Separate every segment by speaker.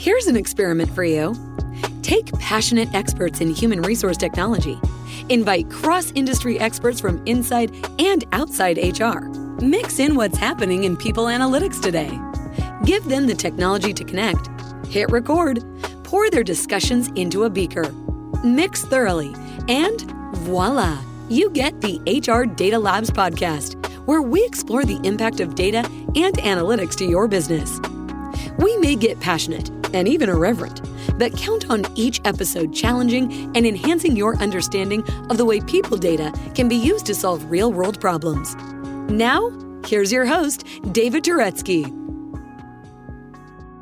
Speaker 1: Here's an experiment for you. Take passionate experts in human resource technology. Invite cross industry experts from inside and outside HR. Mix in what's happening in people analytics today. Give them the technology to connect. Hit record. Pour their discussions into a beaker. Mix thoroughly. And voila, you get the HR Data Labs podcast, where we explore the impact of data and analytics to your business. We may get passionate and even irreverent, but count on each episode challenging and enhancing your understanding of the way people data can be used to solve real world problems. Now, here's your host, David Turetsky.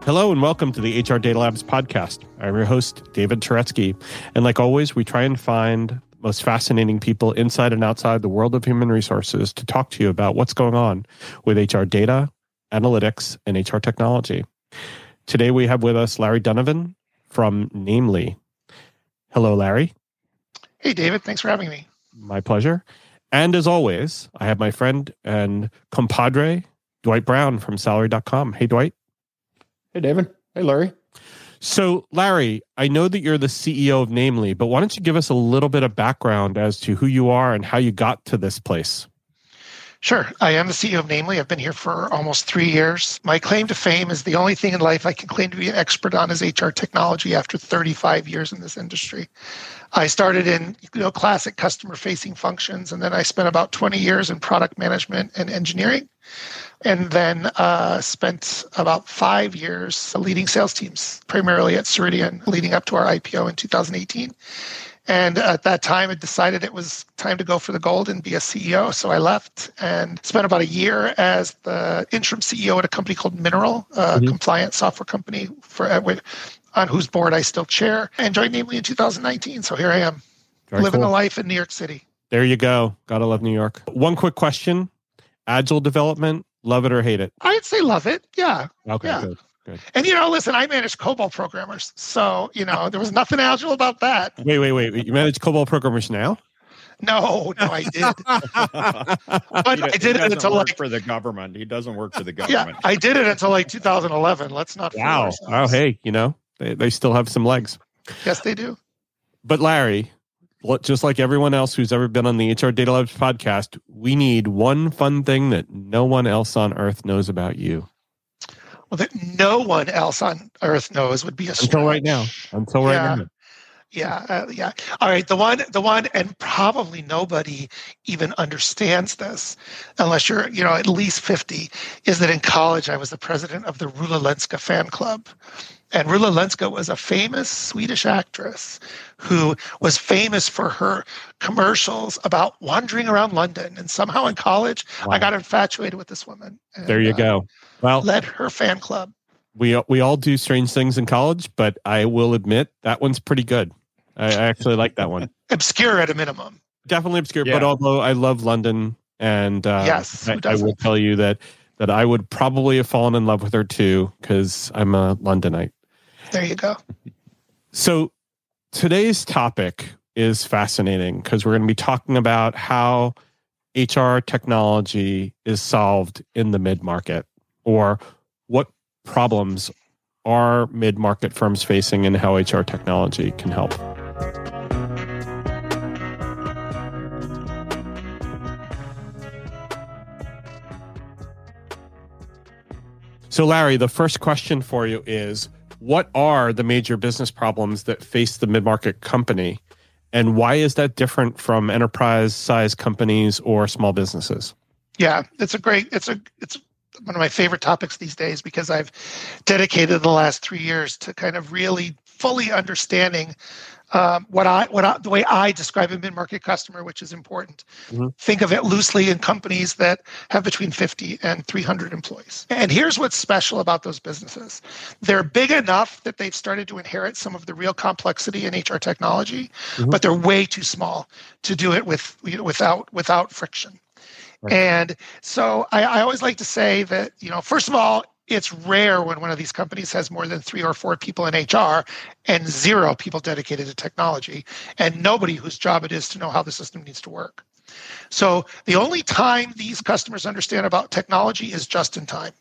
Speaker 2: Hello and welcome to the HR Data Labs podcast. I'm your host, David Turetsky. And like always, we try and find the most fascinating people inside and outside the world of human resources to talk to you about what's going on with HR data, analytics, and HR technology. Today we have with us Larry Donovan from Namely. Hello, Larry.
Speaker 3: Hey, David. Thanks for having me.
Speaker 2: My pleasure. And as always, I have my friend and compadre, Dwight Brown from salary.com. Hey, Dwight.
Speaker 4: Hey, David. Hey, Larry.
Speaker 2: So, Larry, I know that you're the CEO of Namely, but why don't you give us a little bit of background as to who you are and how you got to this place?
Speaker 3: Sure. I am the CEO of Namely. I've been here for almost three years. My claim to fame is the only thing in life I can claim to be an expert on is HR technology after 35 years in this industry. I started in you know classic customer facing functions, and then I spent about 20 years in product management and engineering, and then uh, spent about five years leading sales teams, primarily at Ceridian, leading up to our IPO in 2018. And at that time, I decided it was time to go for the gold and be a CEO. So I left and spent about a year as the interim CEO at a company called Mineral, a mm-hmm. compliance software company for on whose board I still chair, and joined Namely in 2019. So here I am, Very living cool. a life in New York City.
Speaker 2: There you go. Gotta love New York. One quick question: Agile development, love it or hate it?
Speaker 3: I'd say love it. Yeah.
Speaker 2: Okay.
Speaker 3: Yeah.
Speaker 2: Good.
Speaker 3: Good. And you know, listen, I manage COBOL programmers, so you know there was nothing agile about that.
Speaker 2: Wait, wait, wait! You manage COBOL programmers now?
Speaker 3: No, no, I did. but I did it until
Speaker 4: like
Speaker 3: for
Speaker 4: the government. He doesn't work for the government.
Speaker 3: Yeah, I did it until like 2011. Let's not.
Speaker 2: Wow. Oh, hey, you know they they still have some legs.
Speaker 3: Yes, they do.
Speaker 2: But Larry, just like everyone else who's ever been on the HR Data Labs podcast, we need one fun thing that no one else on earth knows about you
Speaker 3: well, that no one else on earth knows would be a
Speaker 2: until right now. Until right
Speaker 3: yeah.
Speaker 2: now.
Speaker 3: Yeah, uh, yeah. All right, the one, the one, and probably nobody even understands this, unless you're, you know, at least fifty. Is that in college I was the president of the Rula Lenska fan club, and Rula Lenska was a famous Swedish actress who was famous for her commercials about wandering around London. And somehow in college, wow. I got infatuated with this woman. And,
Speaker 2: there you uh, go. Well,
Speaker 3: led her fan club.
Speaker 2: We we all do strange things in college, but I will admit that one's pretty good. I, I actually like that one.
Speaker 3: obscure at a minimum.
Speaker 2: Definitely obscure, yeah. but although I love London, and uh,
Speaker 3: yes,
Speaker 2: I, I will tell you that that I would probably have fallen in love with her too because I'm a Londonite.
Speaker 3: There you go.
Speaker 2: So today's topic is fascinating because we're going to be talking about how HR technology is solved in the mid market or what problems are mid market firms facing and how HR technology can help. So, Larry, the first question for you is what are the major business problems that face the mid market company? And why is that different from enterprise size companies or small businesses?
Speaker 3: Yeah, it's a great, it's a, it's one of my favorite topics these days because I've dedicated the last three years to kind of really fully understanding um, what I what I, the way I describe a mid market customer, which is important. Mm-hmm. Think of it loosely in companies that have between 50 and 300 employees. And here's what's special about those businesses: they're big enough that they've started to inherit some of the real complexity in HR technology, mm-hmm. but they're way too small to do it with you know, without without friction. Right. And so I, I always like to say that you know, first of all, it's rare when one of these companies has more than three or four people in HR and zero people dedicated to technology and nobody whose job it is to know how the system needs to work. So the only time these customers understand about technology is just in time.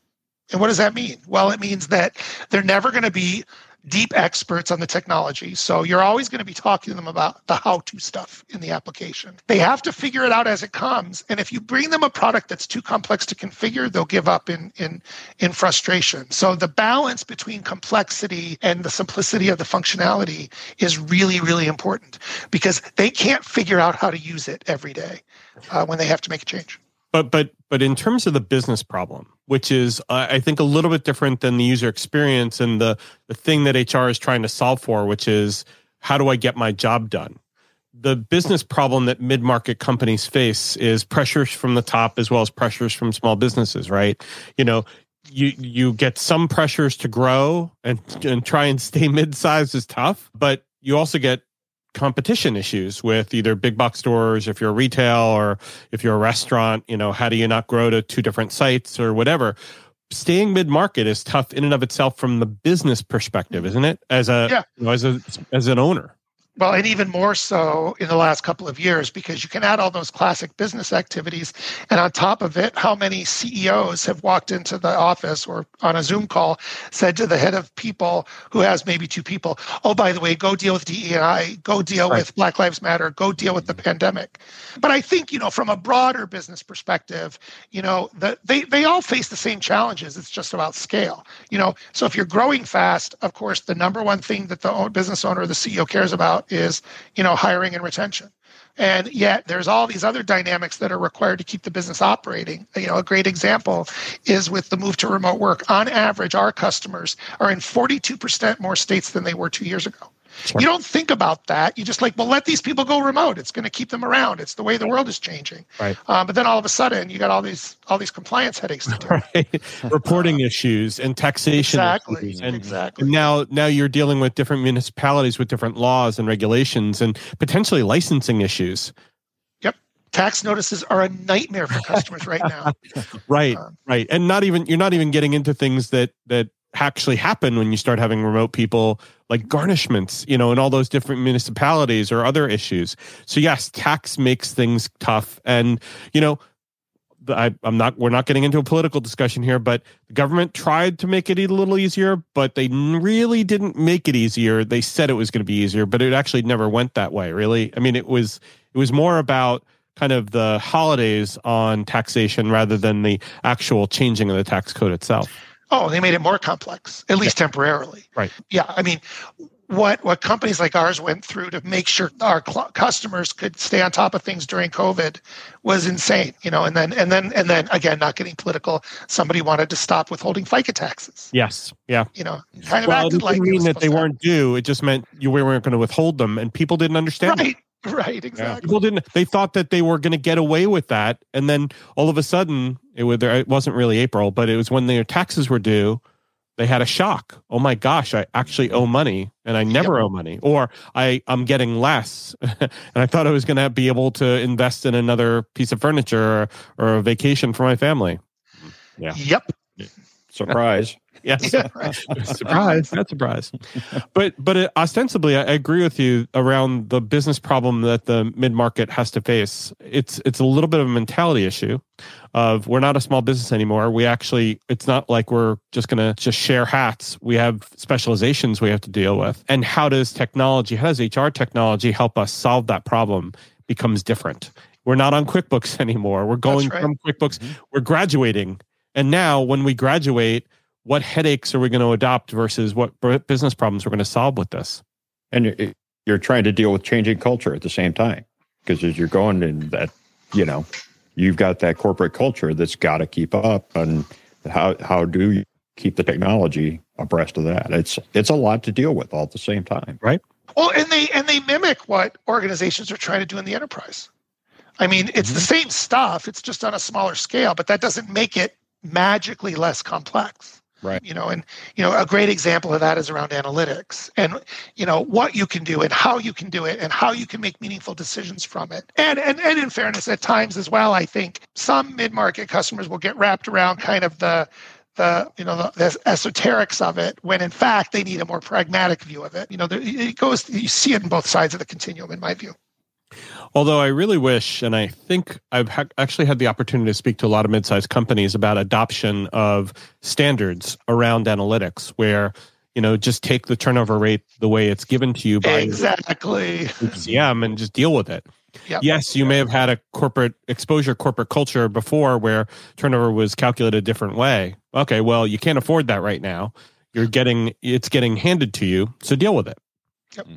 Speaker 3: And what does that mean? Well, it means that they're never going to be deep experts on the technology. So you're always going to be talking to them about the how to stuff in the application. They have to figure it out as it comes. And if you bring them a product that's too complex to configure, they'll give up in, in, in frustration. So the balance between complexity and the simplicity of the functionality is really, really important because they can't figure out how to use it every day uh, when they have to make a change.
Speaker 2: But but but in terms of the business problem, which is I think a little bit different than the user experience and the the thing that HR is trying to solve for, which is how do I get my job done? The business problem that mid market companies face is pressures from the top as well as pressures from small businesses, right? You know, you you get some pressures to grow and and try and stay mid sized is tough, but you also get competition issues with either big box stores if you're retail or if you're a restaurant you know how do you not grow to two different sites or whatever? Staying mid market is tough in and of itself from the business perspective mm-hmm. isn't it? As a yeah. you know, as a as an owner
Speaker 3: well, and even more so in the last couple of years because you can add all those classic business activities. And on top of it, how many CEOs have walked into the office or on a Zoom call said to the head of people who has maybe two people, oh, by the way, go deal with DEI, go deal right. with Black Lives Matter, go deal with the pandemic. But I think, you know, from a broader business perspective, you know, the, they, they all face the same challenges. It's just about scale, you know. So if you're growing fast, of course, the number one thing that the business owner or the CEO cares about is you know hiring and retention. And yet there's all these other dynamics that are required to keep the business operating. You know a great example is with the move to remote work. On average our customers are in 42% more states than they were two years ago Sure. You don't think about that. You just like, well, let these people go remote. It's going to keep them around. It's the way the world is changing.
Speaker 2: Right.
Speaker 3: Um, but then all of a sudden, you got all these all these compliance headaches to do.
Speaker 2: Right. Reporting issues and taxation
Speaker 3: exactly.
Speaker 2: issues. And,
Speaker 3: exactly.
Speaker 2: And now, now you're dealing with different municipalities with different laws and regulations and potentially licensing issues.
Speaker 3: Yep. Tax notices are a nightmare for customers right now.
Speaker 2: right. Um, right. And not even you're not even getting into things that that actually happen when you start having remote people like garnishments, you know, in all those different municipalities or other issues. So yes, tax makes things tough. And, you know, I, am not, we're not getting into a political discussion here, but the government tried to make it a little easier, but they really didn't make it easier. They said it was going to be easier, but it actually never went that way, really. I mean, it was, it was more about kind of the holidays on taxation rather than the actual changing of the tax code itself.
Speaker 3: Oh, they made it more complex, at least yeah. temporarily.
Speaker 2: Right.
Speaker 3: Yeah. I mean, what what companies like ours went through to make sure our cl- customers could stay on top of things during COVID was insane. You know, and then and then and then again, not getting political, somebody wanted to stop withholding FICA taxes.
Speaker 2: Yes. Yeah.
Speaker 3: You know, kind of
Speaker 2: well,
Speaker 3: acted
Speaker 2: it didn't
Speaker 3: like
Speaker 2: mean that they weren't due. It just meant you we weren't going to withhold them, and people didn't understand.
Speaker 3: Right. It. Right, exactly. Yeah.
Speaker 2: People didn't. They thought that they were going to get away with that, and then all of a sudden, it, was, it wasn't really April, but it was when their taxes were due they had a shock. Oh my gosh, I actually owe money and I never yep. owe money, or I I'm getting less, and I thought I was going to be able to invest in another piece of furniture or, or a vacation for my family.
Speaker 3: Mm, yeah. Yep.
Speaker 4: Surprise.
Speaker 2: Yes. surprise. Not surprise. But but it, ostensibly, I agree with you around the business problem that the mid market has to face. It's it's a little bit of a mentality issue of we're not a small business anymore. We actually, it's not like we're just going to just share hats. We have specializations we have to deal with. And how does technology, how does HR technology help us solve that problem becomes different. We're not on QuickBooks anymore. We're going right. from QuickBooks. Mm-hmm. We're graduating. And now when we graduate, what headaches are we going to adopt versus what business problems we're going to solve with this?
Speaker 4: And you're trying to deal with changing culture at the same time because as you're going in that, you know, you've got that corporate culture that's got to keep up and how how do you keep the technology abreast of that? It's it's a lot to deal with all at the same time.
Speaker 2: Right.
Speaker 3: Well and they and they mimic what organizations are trying to do in the enterprise. I mean it's mm-hmm. the same stuff it's just on a smaller scale but that doesn't make it magically less complex
Speaker 2: Right.
Speaker 3: You know, and you know, a great example of that is around analytics and you know what you can do and how you can do it and how you can make meaningful decisions from it. And and and in fairness, at times as well, I think some mid-market customers will get wrapped around kind of the the you know the, the, esoterics of it when in fact they need a more pragmatic view of it you know there, it goes you see it in both sides of the continuum in my view
Speaker 2: Although I really wish, and I think I've ha- actually had the opportunity to speak to a lot of mid-sized companies about adoption of standards around analytics, where you know, just take the turnover rate the way it's given to you by
Speaker 3: exactly
Speaker 2: HCM and just deal with it.
Speaker 3: Yep.
Speaker 2: Yes, you may have had a corporate exposure, corporate culture before where turnover was calculated a different way. Okay, well, you can't afford that right now. You're getting it's getting handed to you, so deal with it.
Speaker 3: Yep.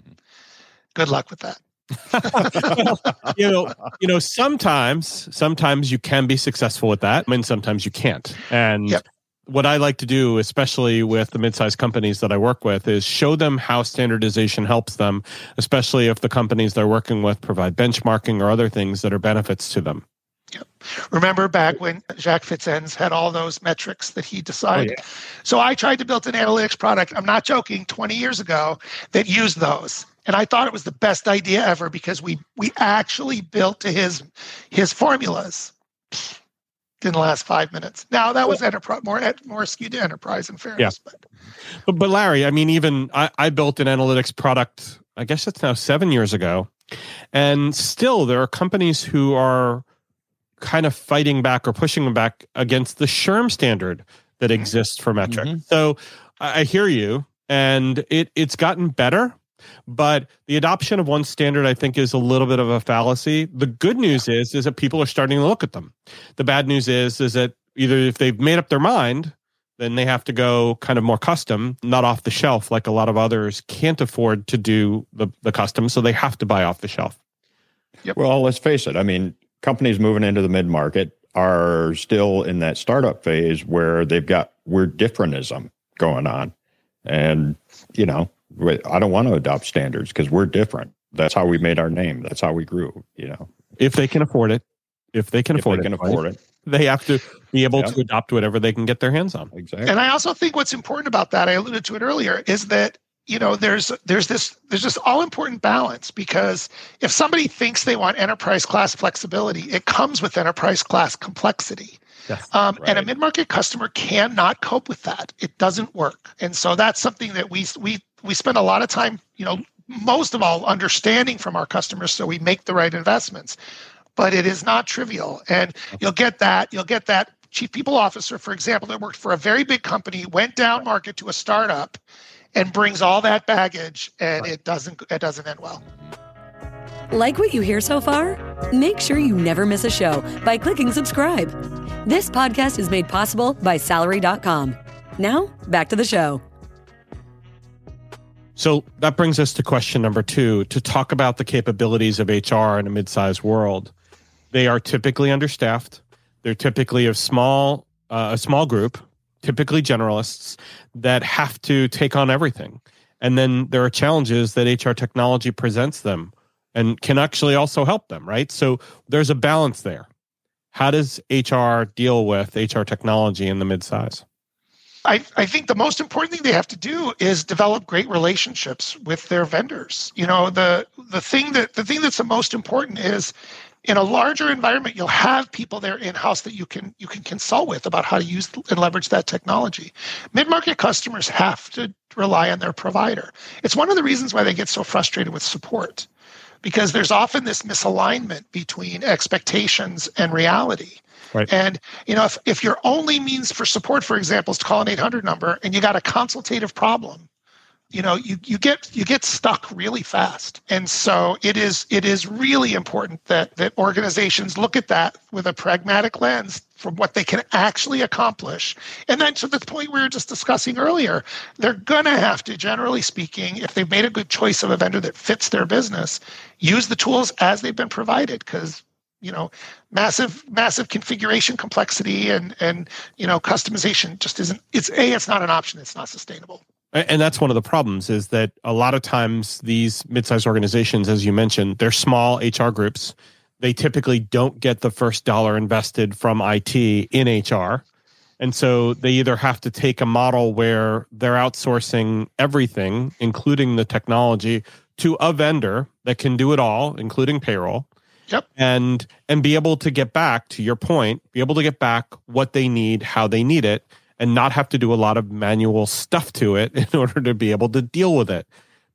Speaker 3: Good luck with that.
Speaker 2: you know, you know, sometimes, sometimes you can be successful with that, and sometimes you can't. And
Speaker 3: Yep.
Speaker 2: what I like to do, especially with the mid-sized companies that I work with, is show them how standardization helps them, especially if the companies they're working with provide benchmarking or other things that are benefits to them.
Speaker 3: Remember back when Jac Fitz-enz had all those metrics that he decided.
Speaker 2: Oh, yeah.
Speaker 3: So I tried to build an analytics product. I'm not joking. 20 years ago, that used those, and I thought it was the best idea ever because we we actually built to his his formulas. Didn't last five minutes. Now that was enterprise more more skewed to enterprise in fairness, but
Speaker 2: But, but Larry, I mean, even I, I built an analytics product, I guess it's now seven years ago. And still, there are companies who are kind of fighting back or pushing them back against the SHRM standard that exists for metric.
Speaker 4: Mhm.
Speaker 2: So I I hear you, and it it's gotten better. But the adoption of one standard, I think, is a little bit of a fallacy. The good news is, is that people are starting to look at them. The bad news is, is that either if they've made up their mind, then they have to go kind of more custom, not off the shelf, like a lot of others can't afford to do the, the custom. So they have to buy off the shelf.
Speaker 4: Well, let's face it. I mean, companies moving into the mid market are still in that startup phase where they've got weird differentism going on. And, you know, we- I don't want to adopt standards because we're different. That's how we made our name. That's how we grew, you know,
Speaker 2: If they can afford it, if they can
Speaker 4: if they
Speaker 2: afford
Speaker 4: can
Speaker 2: it,
Speaker 4: afford it.
Speaker 2: they have to be able
Speaker 4: Yeah.
Speaker 2: to adopt whatever they can get their hands on.
Speaker 4: Exactly.
Speaker 3: and I also think what's important about that, I alluded to it earlier, is that you know there's there's this there's this all important balance because if somebody thinks they want enterprise class flexibility, it comes with enterprise class complexity.
Speaker 2: Yes.
Speaker 3: Um, And a mid-market customer cannot cope with that. It doesn't work. And so that's something that we we we spend a lot of time, you know, most of all understanding from our customers so we make the right investments. But it is not trivial. And you'll get that, you'll get that chief people officer, for example, that worked for a very big company, went down market to a startup and brings all that baggage and it doesn't it doesn't end well.
Speaker 1: Like what you hear so far? Make sure you never miss a show by clicking subscribe. This podcast is made possible by Salary.com. Now, back to the show.
Speaker 2: So that brings us to question number two to talk about the capabilities of HR in a mid-sized world. They are typically understaffed. They're typically a small uh, a small group, typically generalists that have to take on everything. And then there are challenges that HR technology presents them and can actually also help them, right? So there's a balance there. How does HR deal with HR technology in the mid-size?
Speaker 3: I, I think the most important thing they have to do is develop great relationships with their vendors. You know, the the thing that the thing that's the most important is in a larger environment, you'll have people there in house that you can you can consult with about how to use and leverage that technology. Mid market customers have to rely on their provider. It's one of the reasons why they get so frustrated with support, because there's often this misalignment between expectations and reality.
Speaker 2: Right.
Speaker 3: And you know, if, if your only means for support, for example, is to call an 800 number and you got a consultative problem, you know, you, you get you get stuck really fast. And so it is it is really important that that organizations look at that with a pragmatic lens from what they can actually accomplish. And then to the point we were just discussing earlier, they're gonna have to, generally speaking, if they've made a good choice of a vendor that fits their business, use the tools as they've been provided because you know massive massive configuration complexity and and you know customization just isn't it's a it's not an option it's not sustainable
Speaker 2: And that's one of the problems is that a lot of times these mid-sized organizations, as you mentioned, they're small HR groups. They typically don't get the first dollar invested from IT in HR. And so they either have to take a model where they're outsourcing everything, including the technology, to a vendor that can do it all, including payroll.
Speaker 3: Yep.
Speaker 2: And and be able to get back to your point, be able to get back what they need, how they need it, and not have to do a lot of manual stuff to it in order to be able to deal with it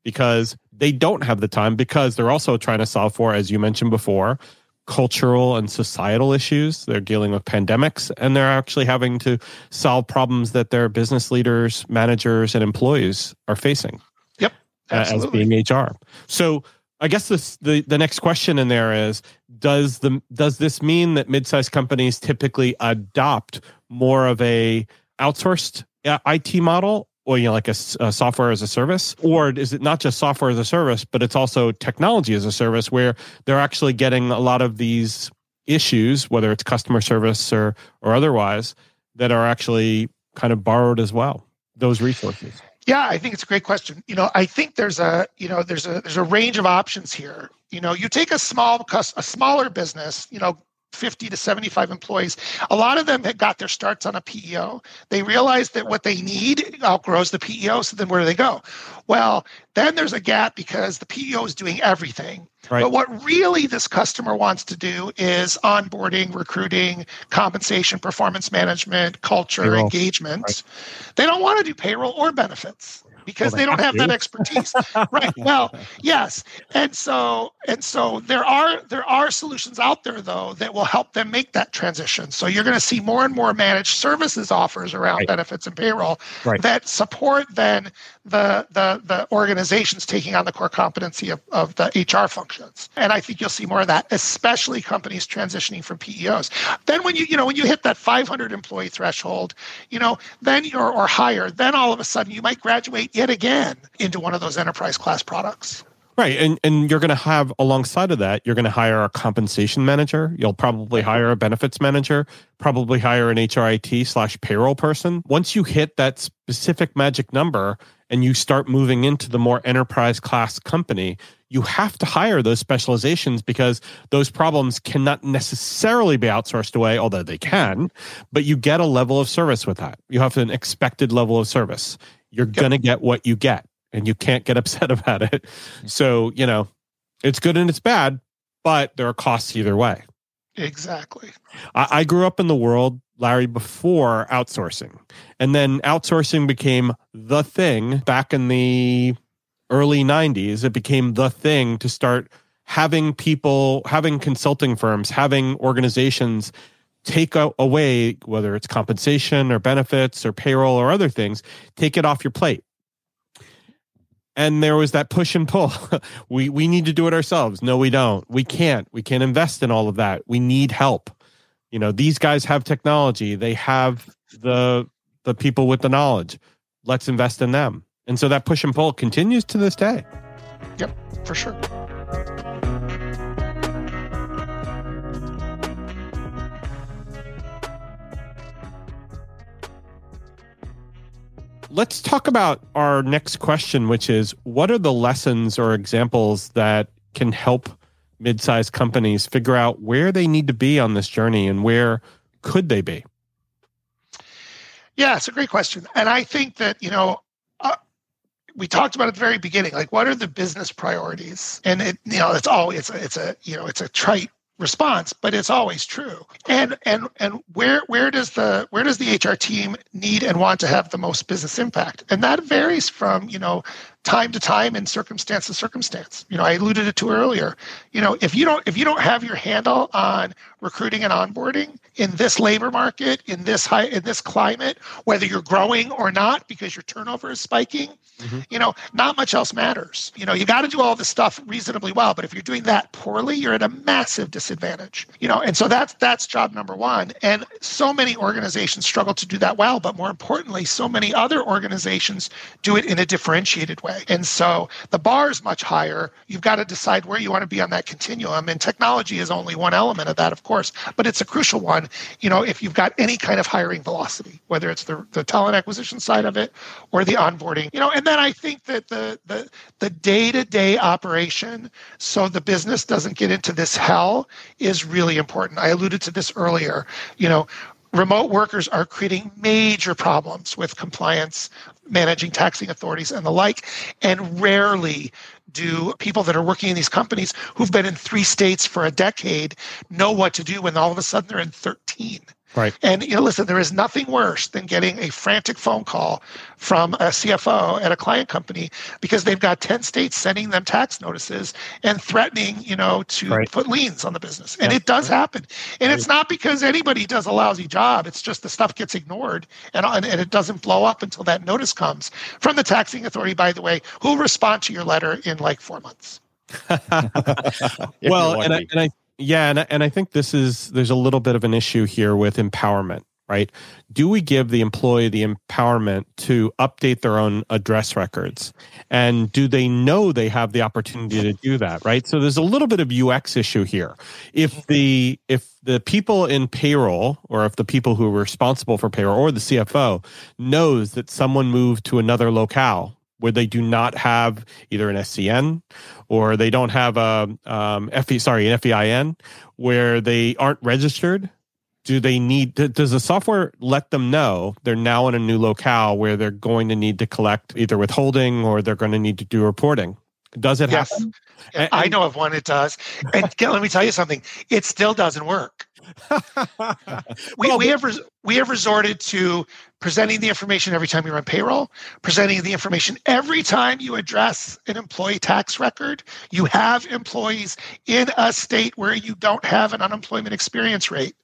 Speaker 2: because they don't have the time because they're also trying to solve for as you mentioned before cultural and societal issues. They're dealing with pandemics and they're actually having to solve problems that their business leaders, managers, and employees are facing.
Speaker 3: Yep.
Speaker 2: Absolutely. As being HR. So I guess this, the the next question in there is does the does this mean that mid-sized companies typically adopt more of a outsourced uh, IT model? Or you know like a, a, software as a service? Or is it not just software as a service but it's also technology as a service where they're actually getting a lot of these issues whether it's customer service or or otherwise that are actually kind of borrowed as well those resources
Speaker 3: yeah i think it's a great question. You know i think there's a you know there's a there's a range of options here. You know you take a small a smaller business you know 50 to 75 employees. A lot of them had got their starts on a PEO. They realized that what they need outgrows the PEO. So then where do they go? Well, then there's a gap because the PEO is doing everything. Right. But what really this customer wants to do is onboarding, recruiting, compensation, performance management, culture, payroll. engagement. Right. They don't want to do payroll or benefits because well, they, they, don't have, have that expertise. Right. Well yes. And so and so there are there are solutions out there though that will help them make that transition. So you're going to see more and more managed services offers around right. benefits and payroll right. that support then the the the organizations taking on the core competency of, of the hr functions. And i think you'll see more of that especially companies transitioning from peos then when you you know when you hit that 500 employee threshold you know then you're or higher then all of a sudden you might graduate yet again into one of those enterprise class products.
Speaker 2: Right. And and you're going to have alongside of that, you're going to hire a compensation manager. You'll probably hire a benefits manager, probably hire an HRIT slash payroll person. Once you hit that specific magic number and you start moving into the more enterprise class company, you have to hire those specializations because those problems cannot necessarily be outsourced away, although they can, but you get a level of service with that. You have an expected level of service you're yep. going to get what you get and you can't get upset about it. Mm-hmm. So, you know, it's good and it's bad, but there are costs either way.
Speaker 3: Exactly.
Speaker 2: I, I grew up in the world, Larry, before outsourcing. And then outsourcing became the thing back in the early 90s. It became the thing to start having people, having consulting firms, having organizations take away whether it's compensation or benefits or payroll or other things take it off your plate. And there was that push and pull. We we need to do it ourselves. No we don't. We can't. We can't invest in all of that. We need help. You know these guys have technology. They have the the people with the knowledge. Let's invest in them. And so that push and pull continues to this day.
Speaker 3: Yep for sure
Speaker 2: let's talk about our next question, which is what are the lessons or examples that can help mid-sized companies figure out where they need to be on this journey and where could they be?
Speaker 3: Yeah, it's a great question. And I think that, you know, uh, we talked about at the very beginning, like what are the business priorities? And it, you know, it's always, it's a, it's a, you know, it's a trite response but it's always true. And and and where where does the where does the hr team need and want to have the most business impact? And that varies from you know time to time and circumstance to circumstance. You know i alluded to earlier. You know if you don't if you don't have your handle on recruiting and onboarding in this labor market in this high in this climate whether you're growing or not because your turnover is spiking mm-hmm. you know not much else matters. You know you got to do all this stuff reasonably well but if you're doing that poorly you're at a massive disadvantage. You know and so that's that's job number one. And so many organizations struggle to do that well but more importantly so many other organizations do it in a differentiated way And so the bar is much higher. You've got to decide where you want to be on that continuum. And technology is only one element of that, of course, but it's a crucial one. You know, if you've got any kind of hiring velocity, whether it's the, the talent acquisition side of it or the onboarding, you know, and then I think that the the the day-to-day operation, so the business doesn't get into this hell, is really important. I alluded to this earlier. You know, remote workers are creating major problems with compliance, managing taxing authorities, and the like. And rarely do people that are working in these companies who've been in three states for a decade know what to do when all of a sudden they're in 13.
Speaker 2: Right.
Speaker 3: And you know, listen, there is nothing worse than getting a frantic phone call from a CFO at a client company because they've got 10 states sending them tax notices and threatening, you know, to
Speaker 2: right.
Speaker 3: put liens on the business. And yeah. it does happen. And right. it's not because anybody does a lousy job. It's just the stuff gets ignored and, uh, and, and it doesn't blow up until that notice comes from the taxing authority, by the way, who'll respond to your letter in like four months.
Speaker 2: well, and I, and I yeah, and and I think this is there's a little bit of an issue here with empowerment, right? Do we give the employee the empowerment to update their own address records, and do they know they have the opportunity to do that, right? So there's a little bit of UX issue here. If the if the people in payroll, or if the people who are responsible for payroll, or the CFO knows that someone moved to another locale where they do not have either an SCN or they don't have a um, FE, sorry, an FEIN, where they aren't registered. Do they need? Does the software let them know they're now in a new locale where they're going to need to collect either withholding or they're going to need to do reporting? Does it yes. happen?
Speaker 3: I know of one it does. And let me tell you something. It still doesn't work. we, well, we have res- we have resorted to presenting the information every time you run payroll, presenting the information every time you address an employee tax record. You have employees in a state where you don't have an unemployment experience rate.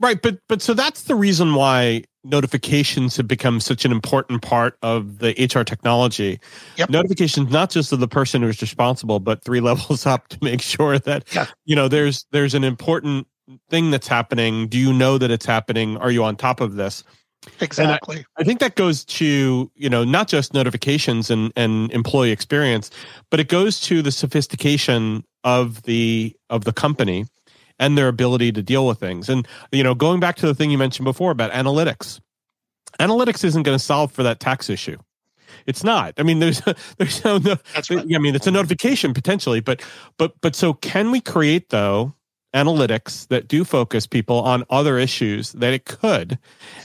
Speaker 2: Right, but but so that's the reason why notifications have become such an important part of the HR technology. Yep. Notifications not just of the person who's responsible, but three levels up to make sure that yeah. you know there's there's an important thing that's happening. Do you know that it's happening? Are you on top of this?
Speaker 3: Exactly.
Speaker 2: I, I, think that goes to, you know, not just notifications and, and employee experience, but it goes to the sophistication of the of the company and their ability to deal with things. And, you know, going back to the thing you mentioned before about analytics. Analytics isn't going to solve for that tax issue. It's not. I mean, there's there's no. no right. I mean, it's a notification potentially, but but but so can we create though analytics that do focus people on other issues that it could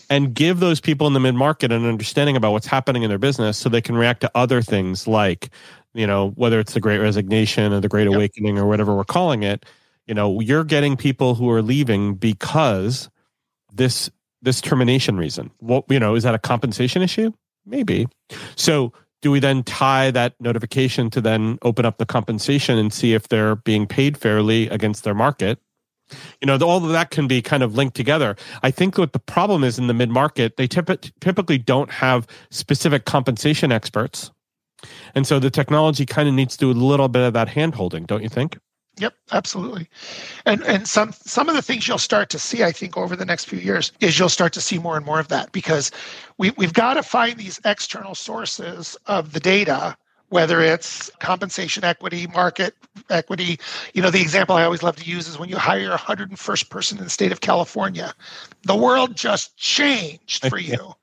Speaker 2: and give those people in the mid market an understanding about what's happening in their business so they can react to other things like you know whether it's the great resignation or the great yep. awakening or whatever we're calling it you know you're getting people who are leaving because this this termination reason. What you know is that a compensation issue? Maybe. So do we then tie that notification to then open up the compensation and see if they're being paid fairly against their market? You know all of that can be kind of linked together. I think what the problem is in the mid market they typ- typically don't have specific compensation experts. And so the technology kind of needs to do a little bit of that hand holding don't you think
Speaker 3: Yep, absolutely. And and some some of the things you'll start to see, I think, over the next few years is you'll start to see more and more of that because we we've got to find these external sources of the data, whether it's compensation equity, market equity. You know, the example I always love to use is when you hire a 101st person in the state of California, the world just changed for you.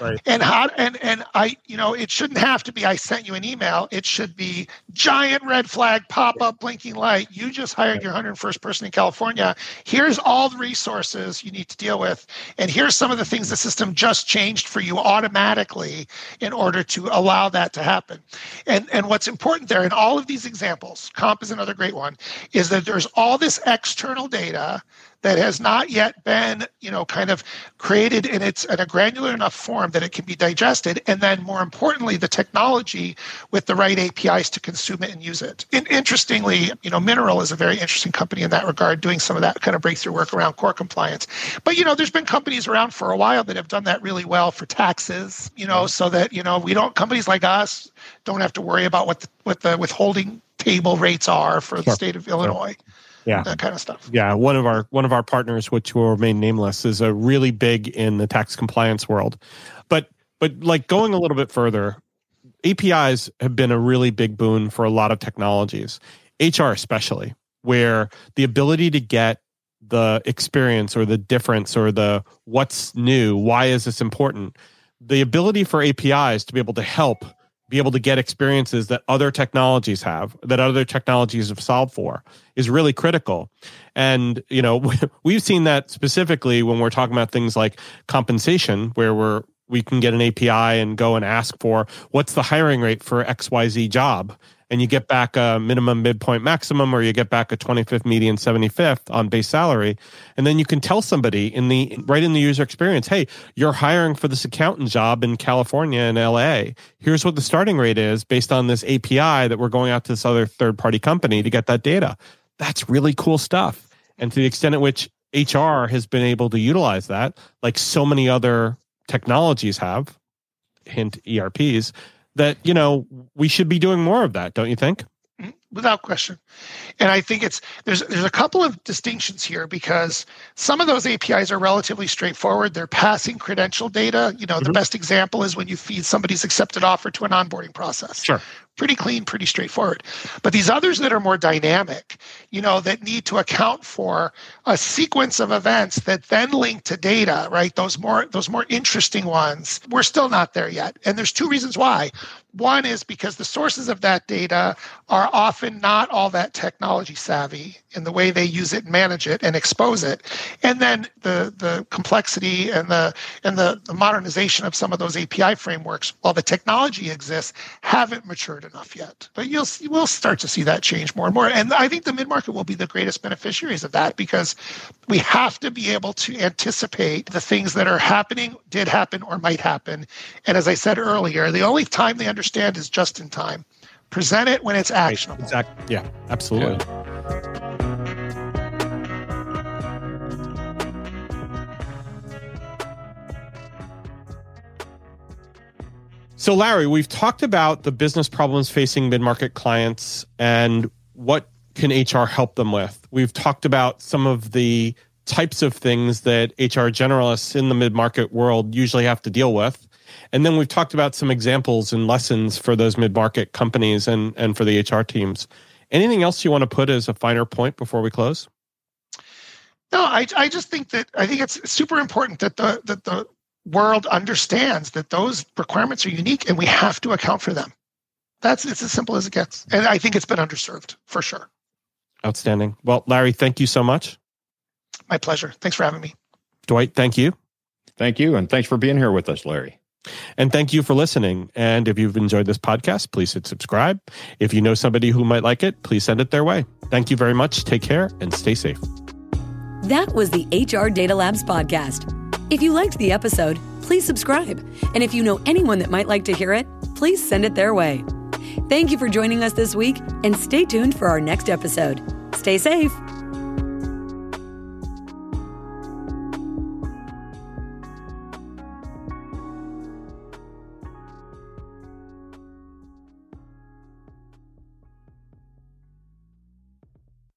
Speaker 3: Right. And how and and I, you know, it shouldn't have to be I sent you an email. It should be giant red flag pop up blinking light. You just hired your 101st person in California. Here's all the resources you need to deal with. And here's some of the things the system just changed for you automatically in order to allow that to happen. And and what's important there in all of these examples, comp is another great one, is that there's all this external data that has not yet been, you know, kind of created in its in a granular enough form that it can be digested, and then more importantly, the technology with the right APIs to consume it and use it. And interestingly, you know, Mineral is a very interesting company in that regard, doing some of that kind of breakthrough work around core compliance. But you know, there's been companies around for a while that have done that really well for taxes, you know, so that you know we don't companies like us don't have to worry about what the, what the withholding table rates are for sure. the state of Illinois. Sure yeah. That kind of stuff.
Speaker 2: Yeah one of our one of our partners which will remain nameless is a really big in the tax compliance world. But but like going a little bit further apis have been a really big boon for a lot of technologies hr especially where the ability to get the experience or the difference or the what's new why is this important? The ability for apis to be able to help be able to get experiences that other technologies have that other technologies have solved for is really critical. And you know we've seen that specifically when we're talking about things like compensation where we're we can get an api and go and ask for what's the hiring rate for xyz job and you get back a minimum midpoint maximum or you get back a 25th median 75th on base salary. And then you can tell somebody in the right in the user experience hey you're hiring for this accountant job in california and la here's what the starting rate is based on this api that we're going out to this other third party company to get that data. That's really cool stuff. And to the extent at which hr has been able to utilize that like so many other technologies have hint erps that you know we should be doing more of that don't you think?
Speaker 3: Mm, without question. And i think it's there's there's a couple of distinctions here because some of those apis are relatively straightforward. They're passing credential data. You know mm-hmm. the best example is when you feed somebody's accepted offer to an onboarding process.
Speaker 2: Sure
Speaker 3: pretty clean, pretty straightforward. But these others that are more dynamic, you know, that need to account for a sequence of events that then link to data, right? Those more those more interesting ones, we're still not there yet. And there's two reasons why. One is because the sources of that data are often not all that technology savvy in the way they use it manage it and expose it. And then the the complexity and the and the, the modernization of some of those API frameworks, while the technology exists, haven't matured enough yet. But you'll see, we'll start to see that change more and more. And I think the mid market will be the greatest beneficiaries of that because we have to be able to anticipate the things that are happening, did happen, or might happen. And as I said earlier, the only time they understand is just in time. Present it when it's actionable.
Speaker 2: Exactly. Yeah, absolutely. Yeah. So, Larry, we've talked about the business problems facing mid market clients and what can HR help them with. We've talked about some of the types of things that HR generalists in the mid market world usually have to deal with. And then we've talked about some examples and lessons for those mid market companies and, and for the HR teams. Anything else you want to put as a finer point before we close?
Speaker 3: No, I, I just think that I think it's super important that the that the world understands that those requirements are unique and we have to account for them. That's it's as simple as it gets. And I think it's been underserved for sure.
Speaker 2: Outstanding. Well, Larry, thank you so much.
Speaker 3: My pleasure. Thanks for having me.
Speaker 2: Dwight, thank you.
Speaker 4: Thank you. And thanks for being here with us, Larry.
Speaker 2: And thank you for listening. And if you've enjoyed this podcast, please hit subscribe. If you know somebody who might like it, please send it their way. Thank you very much. Take care and stay safe.
Speaker 1: That was the HR Data Labs podcast. If you liked the episode, please subscribe. And if you know anyone that might like to hear it, please send it their way. Thank you for joining us this week and stay tuned for our next episode. Stay safe.